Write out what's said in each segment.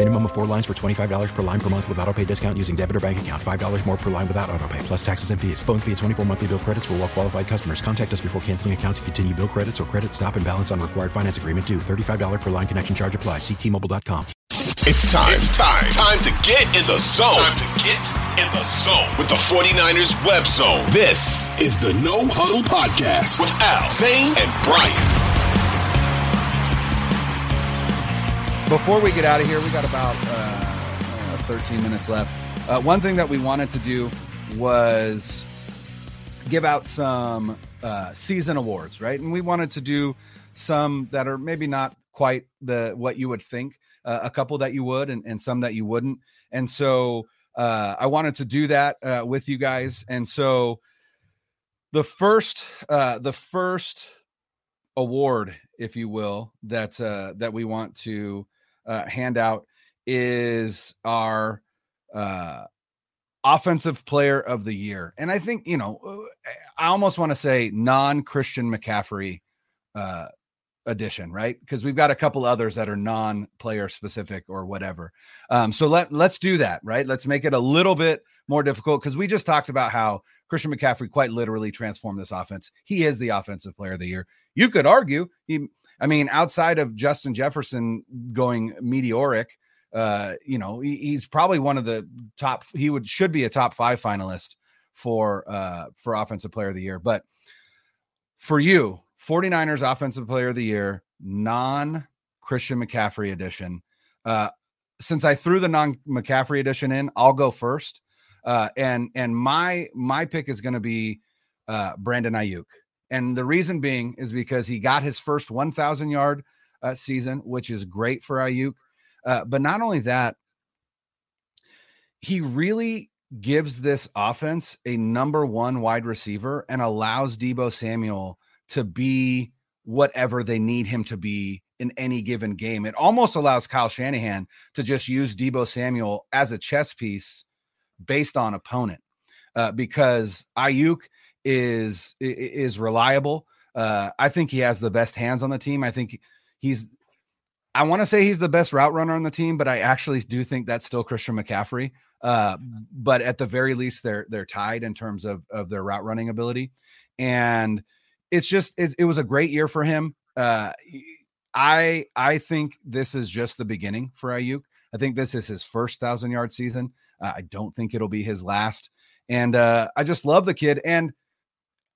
Minimum of four lines for $25 per line per month with auto pay discount using debit or bank account. $5 more per line without auto pay, plus taxes and fees. Phone fee at 24 monthly bill credits for all well qualified customers. Contact us before canceling account to continue bill credits or credit stop and balance on required finance agreement due. $35 per line connection charge applies. Ctmobile.com. It's time. It's time. Time to get in the zone. Time to get in the zone with the 49ers web zone. This is the No Huddle Podcast with Al, Zane, and Brian. Before we get out of here, we got about uh, uh, 13 minutes left. Uh, one thing that we wanted to do was give out some uh, season awards, right? And we wanted to do some that are maybe not quite the what you would think, uh, a couple that you would, and, and some that you wouldn't. And so uh, I wanted to do that uh, with you guys. And so the first, uh, the first award, if you will, that uh, that we want to uh, handout is our uh, offensive player of the year. And I think, you know, uh, I almost want to say non Christian McCaffrey uh, edition, right? Because we've got a couple others that are non player specific or whatever. Um, so let, let's do that, right? Let's make it a little bit more difficult because we just talked about how Christian McCaffrey quite literally transformed this offense. He is the offensive player of the year. You could argue he I mean, outside of Justin Jefferson going meteoric, uh, you know, he, he's probably one of the top. He would should be a top five finalist for uh for offensive player of the year. But for you, 49ers offensive player of the year, non Christian McCaffrey edition. Uh, since I threw the non McCaffrey edition in, I'll go first. Uh, and and my my pick is going to be uh, Brandon Aiyuk. And the reason being is because he got his first 1,000 yard uh, season, which is great for Aiyuk. Uh, but not only that, he really gives this offense a number one wide receiver and allows Deebo Samuel to be whatever they need him to be in any given game. It almost allows Kyle Shanahan to just use Deebo Samuel as a chess piece based on opponent uh, because Aiyuk is is reliable. Uh, I think he has the best hands on the team. I think he's. I want to say he's the best route runner on the team, but I actually do think that's still Christian McCaffrey. Uh, but at the very least, they're they're tied in terms of of their route running ability, and it's just it, it was a great year for him. Uh, I I think this is just the beginning for Aiyuk. I think this is his first thousand yard season. Uh, I don't think it'll be his last. And uh, I just love the kid. And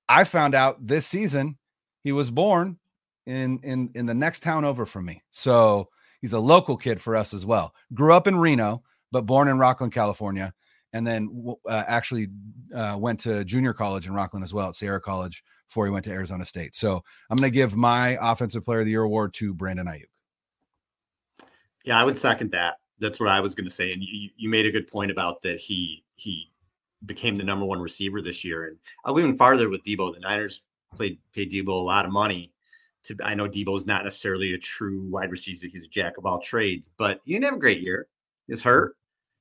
I found out this season he was born in in in the next town over from me. So he's a local kid for us as well. Grew up in Reno, but born in Rocklin, California, and then uh, actually uh, went to junior college in Rocklin as well at Sierra College before he went to Arizona State. So I'm going to give my offensive player of the year award to Brandon Aiyuk. Yeah, I would second that. That's what I was going to say, and you, you made a good point about that. He he became the number one receiver this year. And I'll go even farther with Deebo. The Niners played paid Deebo a lot of money. To I know Deebo's not necessarily a true wide receiver. He's a jack of all trades, but he didn't have a great year. He's hurt.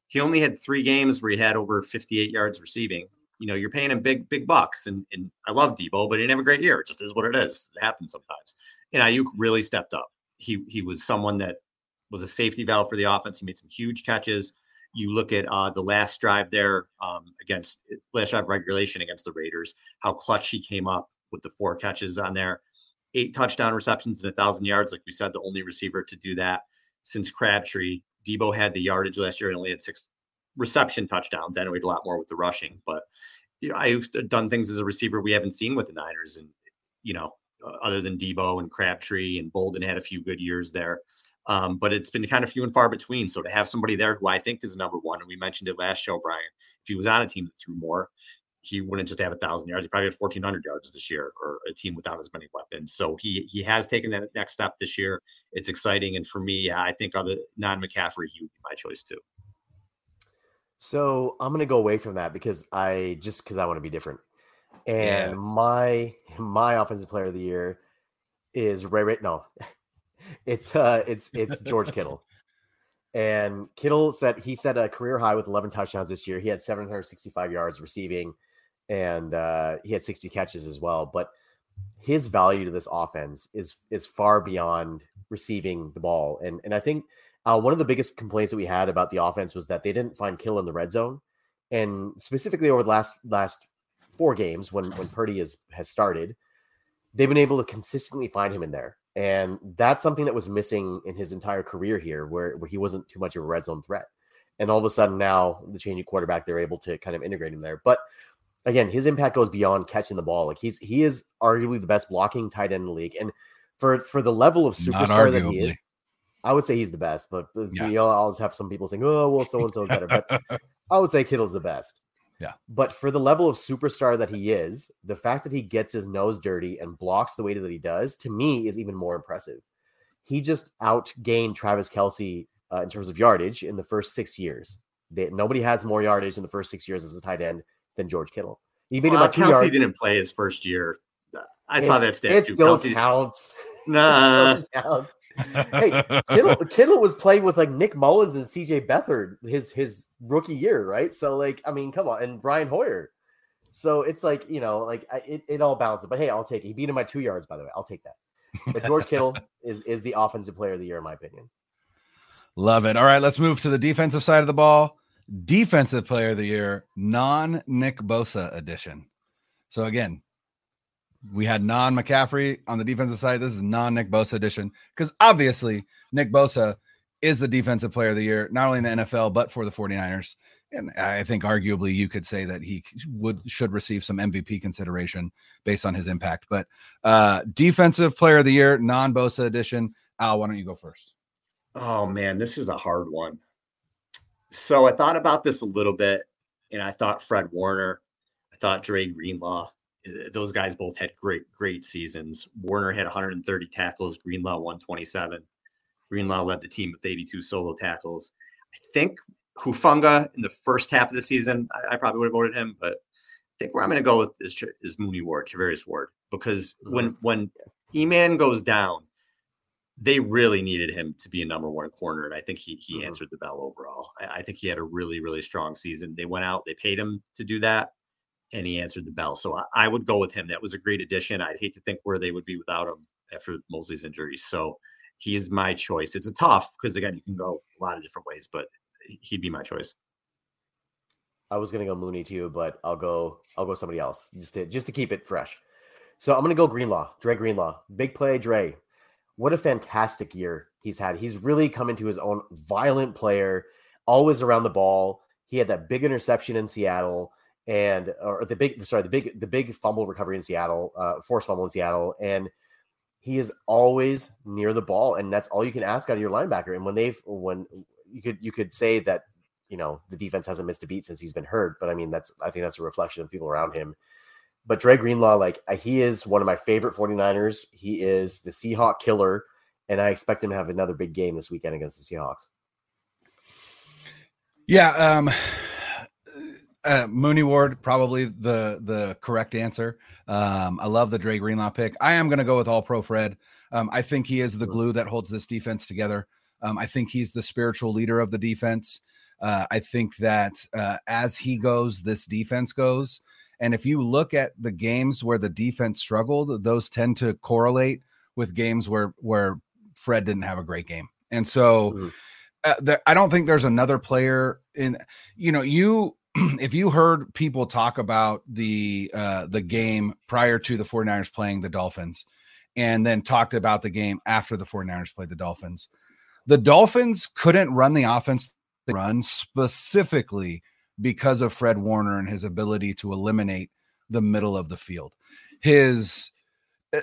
He only had three games where he had over 58 yards receiving. You know, you're paying him big, big bucks. And and I love Deebo, but he didn't have a great year. It just is what it is. It happens sometimes. And Aiyuk really stepped up. He he was someone that was a safety valve for the offense. He made some huge catches you look at uh, the last drive there um, against last drive regulation against the Raiders, how clutch he came up with the four catches on there, eight touchdown receptions and a thousand yards. Like we said, the only receiver to do that since Crabtree. Deebo had the yardage last year and only had six reception touchdowns. I know he had a lot more with the rushing, but you know, I've done things as a receiver we haven't seen with the Niners, and you know uh, other than Deebo and Crabtree and Boldin had a few good years there. Um, but it's been kind of few and far between. So to have somebody there who I think is number one, and we mentioned it last show, Brian, if he was on a team that threw more, he wouldn't just have a thousand yards. He probably had fourteen hundred yards this year, or a team without as many weapons. So he he has taken that next step this year. It's exciting, and for me, yeah, I think other non McCaffrey, he would be my choice too. So I'm gonna go away from that because I just because I want to be different. And yeah. my my offensive player of the year is Ray Ray. No, it's uh it's it's George Kittle. And Kittle said he set a career high with 11 touchdowns this year. He had 765 yards receiving, and uh, he had 60 catches as well. But his value to this offense is is far beyond receiving the ball. And and I think uh, one of the biggest complaints that we had about the offense was that they didn't find Kittle in the red zone, and specifically over the last last four games when when Purdy has has started, they've been able to consistently find him in there. And that's something that was missing in his entire career here, where, where he wasn't too much of a red zone threat. And all of a sudden now the changing quarterback, they're able to kind of integrate him there. But again, his impact goes beyond catching the ball. Like he's he is arguably the best blocking tight end in the league. And for for the level of superstar that he is, I would say he's the best. But yeah. you know, I'll always have some people saying, "Oh, well, so and so is better." But I would say Kittle's the best. Yeah. But for the level of superstar that he is, the fact that he gets his nose dirty and blocks the way that he does, to me, is even more impressive. He just outgained Travis Kelce uh, in terms of yardage in the first six years. They, nobody has more yardage in the first six years as a tight end than George Kittle. He beat well, him by two Kelce yards. didn't play his first year. I it's, saw that stat it too. Still Kelce, counts. Nah. Still counts hey, Kittle, Kittle was playing with like Nick Mullens and CJ Beathard his his rookie year, right? So like, I mean, come on, and Brian Hoyer. So it's like you know, like it, it all balances. But hey, I'll take it. He beat him by two yards, by the way. I'll take that. But George Kittle is is the offensive player of the year, in my opinion. Love it. All right, let's move to the defensive side of the ball. Defensive player of the year, non Nick Bosa edition. So again, we had non McCaffrey on the defensive side. This is non Nick Bosa edition because obviously Nick Bosa is the defensive player of the year, not only in the NFL, but for the 49ers. And I think arguably you could say that he would should receive some MVP consideration based on his impact. But uh defensive player of the year, non Bosa edition. Al, why don't you go first? Oh man, this is a hard one. So I thought about this a little bit, and I thought Fred Warner, I thought Dre Greenlaw, those guys both had great, great seasons. Warner had 130 tackles, Greenlaw 127. Greenlaw led the team with 82 solo tackles. I think Hufanga in the first half of the season, I, I probably would have voted him, but I think where I'm going to go with is, is Mooney Ward, Charvarius Ward, because mm-hmm. when when Eman goes down, they really needed him to be a number one corner, and I think he he mm-hmm. answered the bell overall. I, I think he had a really really strong season. They went out, they paid him to do that and he answered the bell. So I, I, would go with him. That was a great addition. I'd hate to think where they would be without him after Moseley's injury. So he's my choice. It's a tough because again, you can go a lot of different ways, but he'd be my choice. I was gonna go Mooney too, but I'll go I'll go somebody else just to just to keep it fresh. So I'm gonna go Greenlaw, Dre Greenlaw. Big play, Dre. What a fantastic year he's had. He's really come into his own violent player, always around the ball. He had that big interception in Seattle and or the big sorry the big the big fumble recovery in Seattle, uh, forced fumble in Seattle, and he is always near the ball, and that's all you can ask out of your linebacker. And when they've when you could you could say that you know the defense hasn't missed a beat since he's been hurt, but I mean that's I think that's a reflection of people around him. But Dre Greenlaw, like uh, he is one of my favorite 49ers. He is the Seahawk killer, and I expect him to have another big game this weekend against the Seahawks. Yeah, um, uh, Mooney Ward, probably the the correct answer. Um, I love the Dre Greenlaw pick. I am going to go with All Pro Fred. Um, I think he is the glue that holds this defense together. Um, I think he's the spiritual leader of the defense. Uh, I think that uh, as he goes, this defense goes. And if you look at the games where the defense struggled, those tend to correlate with games where where Fred didn't have a great game. And so, mm-hmm. uh, the, I don't think there's another player in. You know, you if you heard people talk about the uh, the game prior to the 49ers playing the Dolphins and then talked about the game after the 49ers played the Dolphins, the Dolphins couldn't run the offense they run specifically because of Fred Warner and his ability to eliminate the middle of the field. His uh,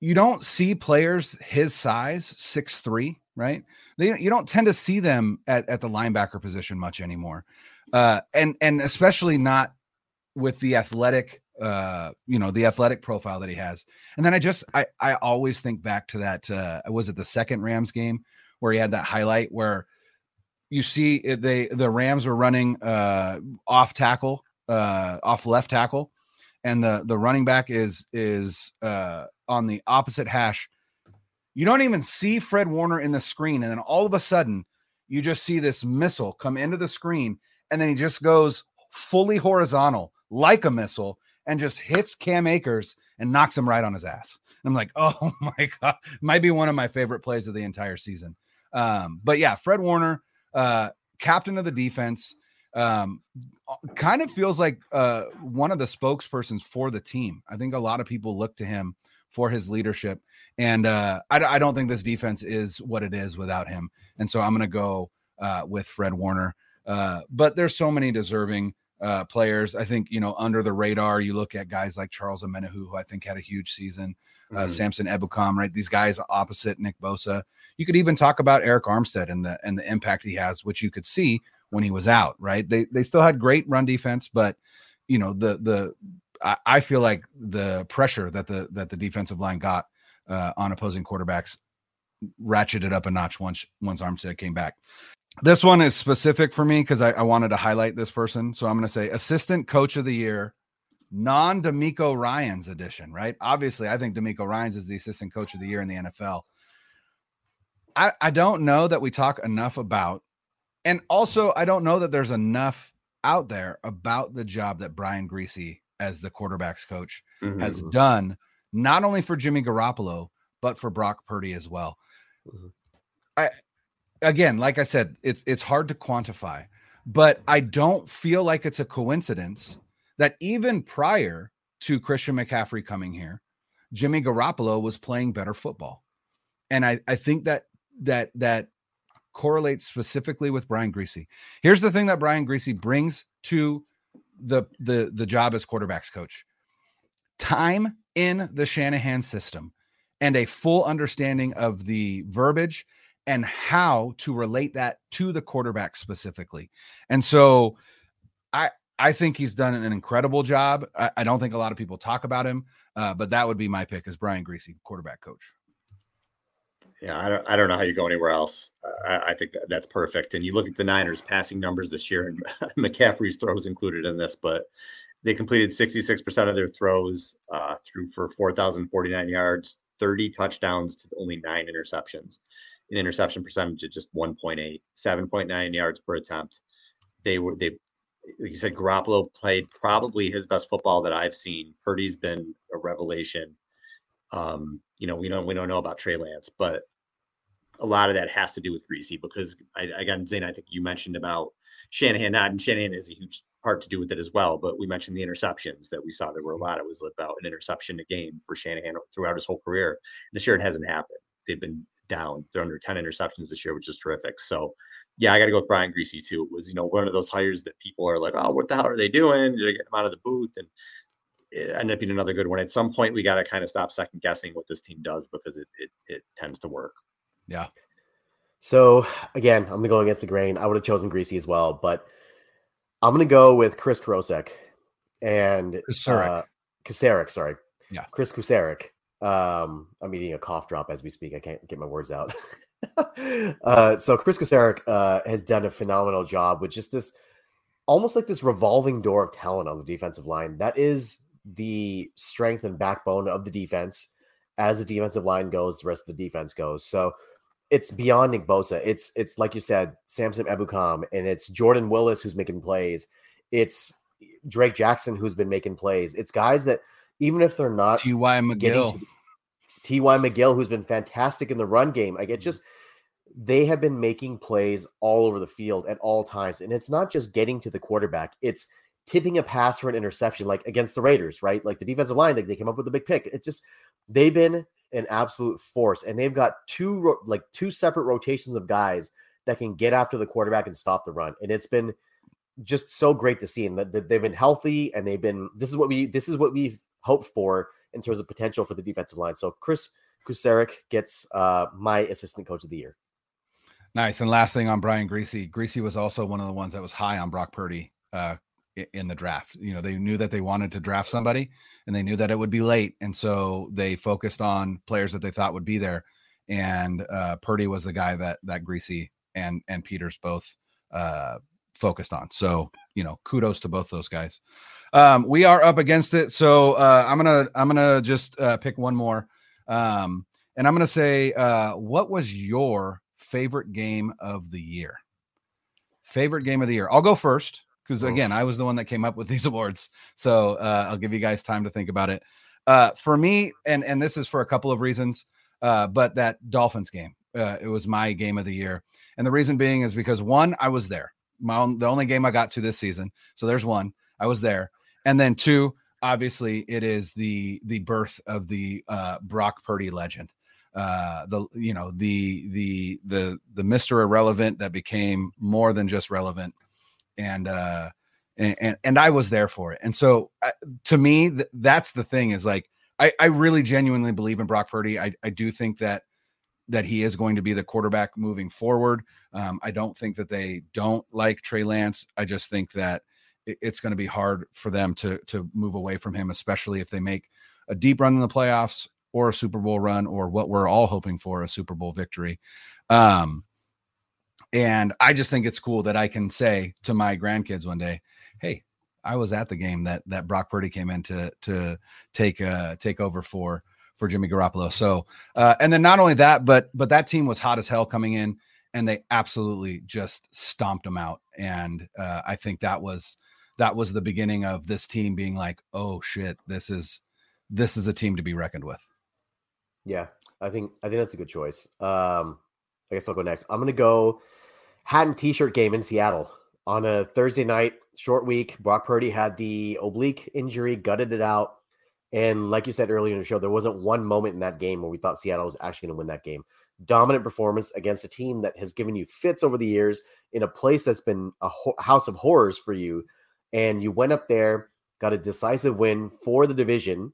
you don't see players his size, six three, right? They, you don't tend to see them at, at the linebacker position much anymore. Uh, and and especially not with the athletic uh you know the athletic profile that he has and then i just i i always think back to that uh was it the second rams game where he had that highlight where you see they the rams were running uh off tackle uh off left tackle and the the running back is is uh on the opposite hash you don't even see fred warner in the screen and then all of a sudden you just see this missile come into the screen and then he just goes fully horizontal like a missile and just hits Cam Akers and knocks him right on his ass. And I'm like, oh my god, might be one of my favorite plays of the entire season. Um, but yeah, Fred Warner, uh, captain of the defense, um, kind of feels like uh, one of the spokespersons for the team. I think a lot of people look to him for his leadership, and uh, I, I don't think this defense is what it is without him. And so I'm going to go uh, with Fred Warner. Uh, but there's so many deserving uh, players. I think you know under the radar. You look at guys like Charles Omenihu, who I think had a huge season. Uh, mm-hmm. Samson Ebukam, right? These guys opposite Nick Bosa. You could even talk about Arik Armstead and the and the impact he has, which you could see when he was out. Right? They they still had great run defense, but you know the the I, I feel like the pressure that the that the defensive line got uh, on opposing quarterbacks ratcheted up a notch once once Armstead came back. This one is specific for me because I, I, wanted to highlight this person. So I'm going to say assistant coach of the year, non DeMeco Ryans edition, right? Obviously, I think DeMeco Ryans is the assistant coach of the year in the NFL. I, I don't know that we talk enough about, and also I don't know that there's enough out there about the job that Brian Griese as the quarterbacks coach mm-hmm. has done, not only for Jimmy Garoppolo, but for Brock Purdy as well. Mm-hmm. I again, like I said, it's it's hard to quantify, but I don't feel like it's a coincidence that even prior to Christian McCaffrey coming here, Jimmy Garoppolo was playing better football. And I, I think that that that correlates specifically with Brian Griese. Here's the thing that Brian Griese brings to the the the job as quarterbacks coach. Time in the Shanahan system and a full understanding of the verbiage and how to relate that to the quarterback specifically. And so I I think he's done an incredible job. I, I don't think a lot of people talk about him, uh, but that would be my pick as Brian Griese, quarterback coach. Yeah, I don't, I don't know how you go anywhere else. I, I, think that, that's perfect. And you look at the Niners passing numbers this year, and McCaffrey's throws included in this, but they completed 66% of their throws, uh, through for 4,049 yards, 30 touchdowns to only nine interceptions an interception percentage of just 1.8, 7.9 yards per attempt. They were they like you said, Garoppolo played probably his best football that I've seen. Purdy's been a revelation. Um, you know, we don't we don't know about Trey Lance, but a lot of that has to do with Griese because I, again, Zane, I think you mentioned about Shanahan not, and Shanahan is a huge part to do with it as well. But we mentioned the interceptions that we saw. There were a lot. It was about an interception a game for Shanahan throughout his whole career. This year, it hasn't happened. They've been down. They're under 10 interceptions this year, which is terrific. So, yeah, I got to go with Brian Griese too. It was, you know, one of those hires that people are like, oh, what the hell are they doing? Did they get him out of the booth? And it ended up being another good one. At some point, we got to kind of stop second guessing what this team does because it, it, it tends to work. Yeah. So, again, I'm going to go against the grain. I would have chosen Griese as well, but I'm going to go with Chris Krosek and Kocurek. Uh, sorry. Yeah. Chris Kocurek um, I'm eating a cough drop as we speak. I can't get my words out. uh, so Chris Kocurek uh, has done a phenomenal job with just this, almost like this revolving door of talent on the defensive line. That is the strength and backbone of the defense. As the defensive line goes, the rest of the defense goes. So it's beyond Nick Bosa. It's it's like you said, Samson Ebukam, and it's Jordan Willis who's making plays. It's Drake Jackson who's been making plays. It's guys that even if they're not T.Y. McGill. T.Y. McGill, who's been fantastic in the run game. Like it mm-hmm. just they have been making plays all over the field at all times. And it's not just getting to the quarterback, it's tipping a pass for an interception, like against the Raiders, right? Like the defensive line, like they came up with a big pick. It's just they've been an absolute force, and they've got two like two separate rotations of guys that can get after the quarterback and stop the run. And it's been just so great to see, and that they've been healthy, and they've been. This is what we. This is what we've hoped for in terms of potential for the defensive line. So Chris Kocurek gets uh, my assistant coach of the year. Nice. And last thing on Brian Griese, Griese was also one of the ones that was high on Brock Purdy uh, in the draft. You know, they knew that they wanted to draft somebody and they knew that it would be late. And so they focused on players that they thought would be there. And uh, Purdy was the guy that that Griese and and Peters both uh, focused on. So, you know, kudos to both those guys. Um, we are up against it. So uh, I'm gonna I'm gonna just uh, pick one more. Um, and I'm gonna say, uh, what was your favorite game of the year? Favorite game of the year. I'll go first because again, I was the one that came up with these awards. So uh, I'll give you guys time to think about it. Uh, for me, and and this is for a couple of reasons, uh, but that Dolphins game, uh, it was my game of the year, and the reason being is because one, I was there. My own, the only game I got to this season, so there's one. I was there, and then two, obviously, it is the the birth of the uh, Brock Purdy legend uh the you know the the the the mr irrelevant that became more than just relevant and uh and and, i was there for it. And so uh, to me th- that's the thing is like i i really genuinely believe in brock purdy. I i do think that that he is going to be the quarterback moving forward. Um i don't think that they don't like trey lance. I just think that it, it's going to be hard for them to to move away from him especially if they make a deep run in the playoffs or a Super Bowl run or what we're all hoping for a Super Bowl victory. Um, and I just think it's cool that I can say to my grandkids one day, "Hey, I was at the game that that Brock Purdy came in to to take uh take over for for Jimmy Garoppolo." So, uh, and then not only that, but but that team was hot as hell coming in, and they absolutely just stomped them out. And uh, I think that was that was the beginning of this team being like, "Oh shit, this is this is a team to be reckoned with." Yeah, I think I think that's a good choice. Um, I guess I'll go next. I'm gonna go hat and t-shirt game in Seattle on a Thursday night, short week. Brock Purdy had the oblique injury, gutted it out, and like you said earlier in the show, there wasn't one moment in that game where we thought Seattle was actually going to win that game. Dominant performance against a team that has given you fits over the years in a place that's been a ho- house of horrors for you, and you went up there, got a decisive win for the division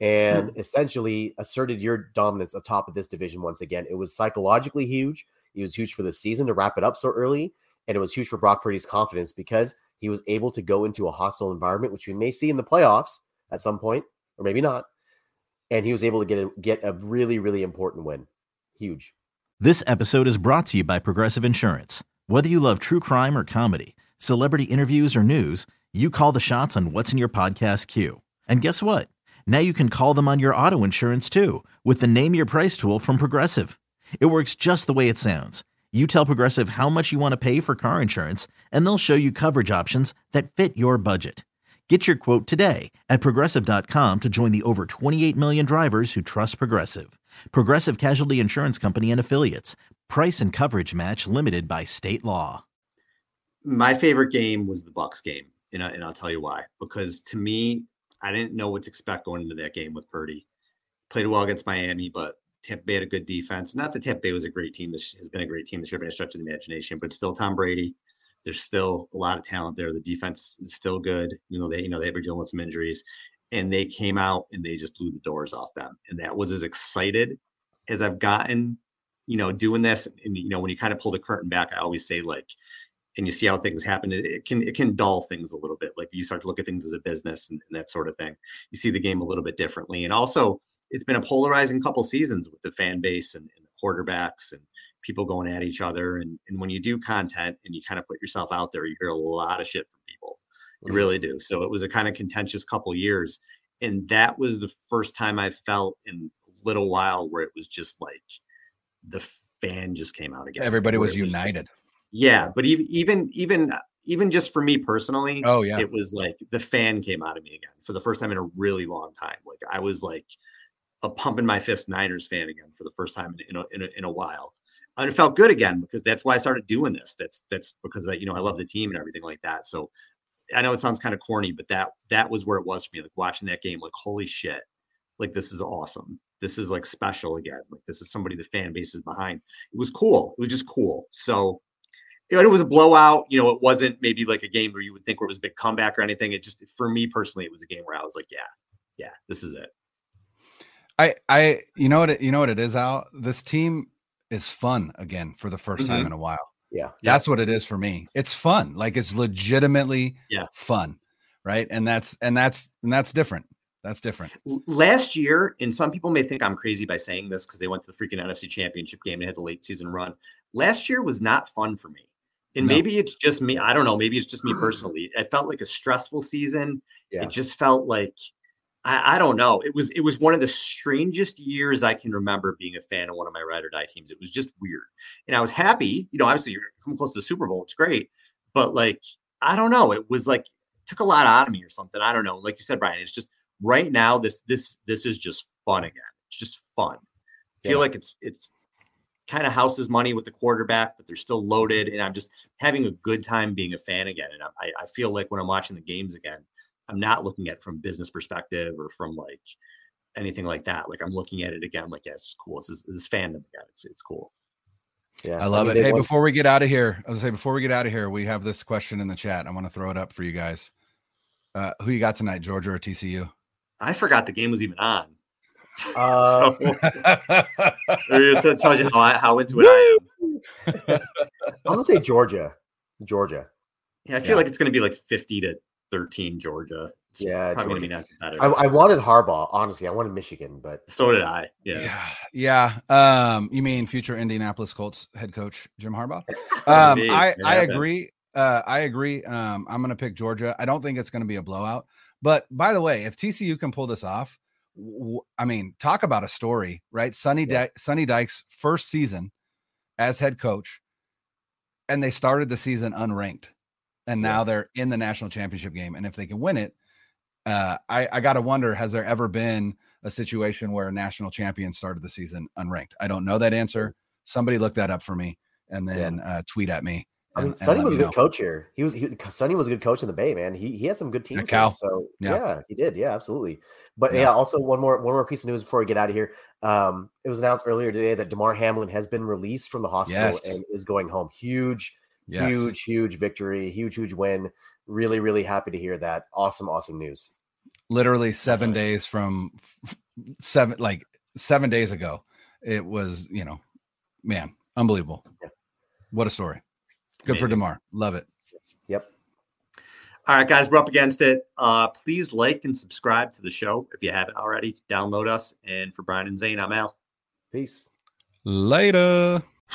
and mm-hmm. essentially asserted your dominance atop of this division once again. It was psychologically huge. It was huge for the season to wrap it up so early, and it was huge for Brock Purdy's confidence because he was able to go into a hostile environment, which we may see in the playoffs at some point, or maybe not. And he was able to get a, get a really, really important win. Huge. This episode is brought to you by Progressive Insurance. Whether you love true crime or comedy, celebrity interviews or news, you call the shots on what's in your podcast queue. And guess what? Now you can call them on your auto insurance too with the Name Your Price tool from Progressive. It works just the way it sounds. You tell Progressive how much you want to pay for car insurance, and they'll show you coverage options that fit your budget. Get your quote today at progressive.com to join the over 28 million drivers who trust Progressive. Progressive Casualty Insurance Company and Affiliates. Price and coverage match limited by state law. My favorite game was the Bucks game, and, I, and I'll tell you why. Because to me, I didn't know what to expect going into that game with Purdy. Played well against Miami, but Tampa Bay had a good defense. Not that Tampa Bay was a great team. This has been a great team this year by a stretch of the imagination, but still Tom Brady. There's still a lot of talent there. The defense is still good. You know, they you know they were dealing with some injuries, and they came out and they just blew the doors off them. And that was as excited as I've gotten. You know, doing this, and you know, when you kind of pull the curtain back, I always say like, and you see how things happen, it, can it can dull things a little bit. Like you start to look at things as a business and, and, that sort of thing. You see the game a little bit differently, and also it's been a polarizing couple seasons with the fan base and, and the quarterbacks and people going at each other. And and when you do content and you kind of put yourself out there, you hear a lot of shit from people. You mm-hmm. really do. So it was a kind of contentious couple years, and that was the first time I felt in a little while where it was just like the fan just came out again. Everybody was, was united. Just, yeah, but even even even even just for me personally, oh yeah, it was like the fan came out of me again for the first time in a really long time. Like I was like a pumping my fist Niners fan again for the first time in a, in a, in a while, and it felt good again because that's why I started doing this. That's that's because I, you know I love the team and everything like that. So I know it sounds kind of corny, but that that was where it was for me. Like watching that game, like holy shit, like this is awesome. This is like special again. Like this is somebody the fan base is behind. It was cool. It was just cool. So you know, it was a blowout. You know, it wasn't maybe like a game where you would think where it was a big comeback or anything. It just, for me personally, it was a game where I was like, yeah, yeah, this is it. I I you know what it, you know what it is Al. This team is fun again for the 1st Mhm. time in a while. Yeah. That's what it is for me. It's fun. Like it's legitimately Yeah. fun. Right. And that's and that's and that's different. That's different. Last year, and some people may think I'm crazy by saying this because they went to the freaking NFC Championship game and had the late season run. Last year was not fun for me. And No. maybe it's just me. I don't know. Maybe it's just me personally. It felt like a stressful season. Yeah. It just felt like I, I don't know. It was it was one of the strangest years I can remember being a fan of one of my ride or die teams. It was just weird. And I was happy, you know, obviously you're coming close to the Super Bowl. It's great. But like, I don't know. It was like took a lot out of me or something. I don't know. Like you said, Brian, it's just right now this this this is just fun again. It's just fun. I feel Yeah. like it's it's kind of houses money with the quarterback, but they're still loaded, and I'm just having a good time being a fan again. And I, I feel like when I'm watching the games again, I'm not looking at it from business perspective or from like anything like that. Like I'm looking at it again, like yeah, it's cool. This is this is fandom again. It's it's cool. Yeah. I love mean, it. Hey, won- before we get out of here, I was gonna say before we get out of here, we have this question in the chat. I want to throw it up for you guys. Uh, who you got tonight, Georgia or TCU? I forgot the game was even on. Uh, so it tells you how I, how into it I am. I'm gonna say Georgia. Georgia. Yeah, I feel Yeah. like it's going to be like 50 to 13 Georgia. It's Yeah, probably going to be not I, competitive. I wanted Harbaugh. Honestly, I wanted Michigan, but so did I. Yeah. yeah, yeah. Um, you mean future Indianapolis Colts head coach Jim Harbaugh? Um, Maybe. I Could I agree. Uh, I agree. Um, I'm gonna pick Georgia. I don't think it's gonna be a blowout. But by the way, if TCU can pull this off, w- I mean, talk about a story, right? Sunny Yeah. Di- Sonny Dykes' first season as head coach, and they started the season unranked, and now they're in the national championship game. And if they can win it, uh, I, I got to wonder: Has there ever been a situation where a national champion started the season unranked? I don't know that answer. Somebody look that up for me, and Yeah. then uh, tweet at me. I mean, and- and Sonny was a good know. coach here. He was, he, Sonny was a good coach in the Bay, man. He he had some good teams. here. So Yeah. yeah. he did. Yeah, absolutely. But Yeah. yeah. also one more one more piece of news before we get out of here. Um, it was announced earlier today that Damar Hamlin has been released from the hospital Yes. and is going home. Huge, Yes. huge, huge victory. Huge, huge win. Really, really happy to hear that. Awesome, awesome news. literally seven days from seven like seven days ago it was you know man unbelievable Yeah. what a story good for Damar love it Yep. All right, guys, we're up against it. Uh, please like and subscribe to the show if you haven't already. Download us. And for Brian and Zane, I'm Al. Peace. later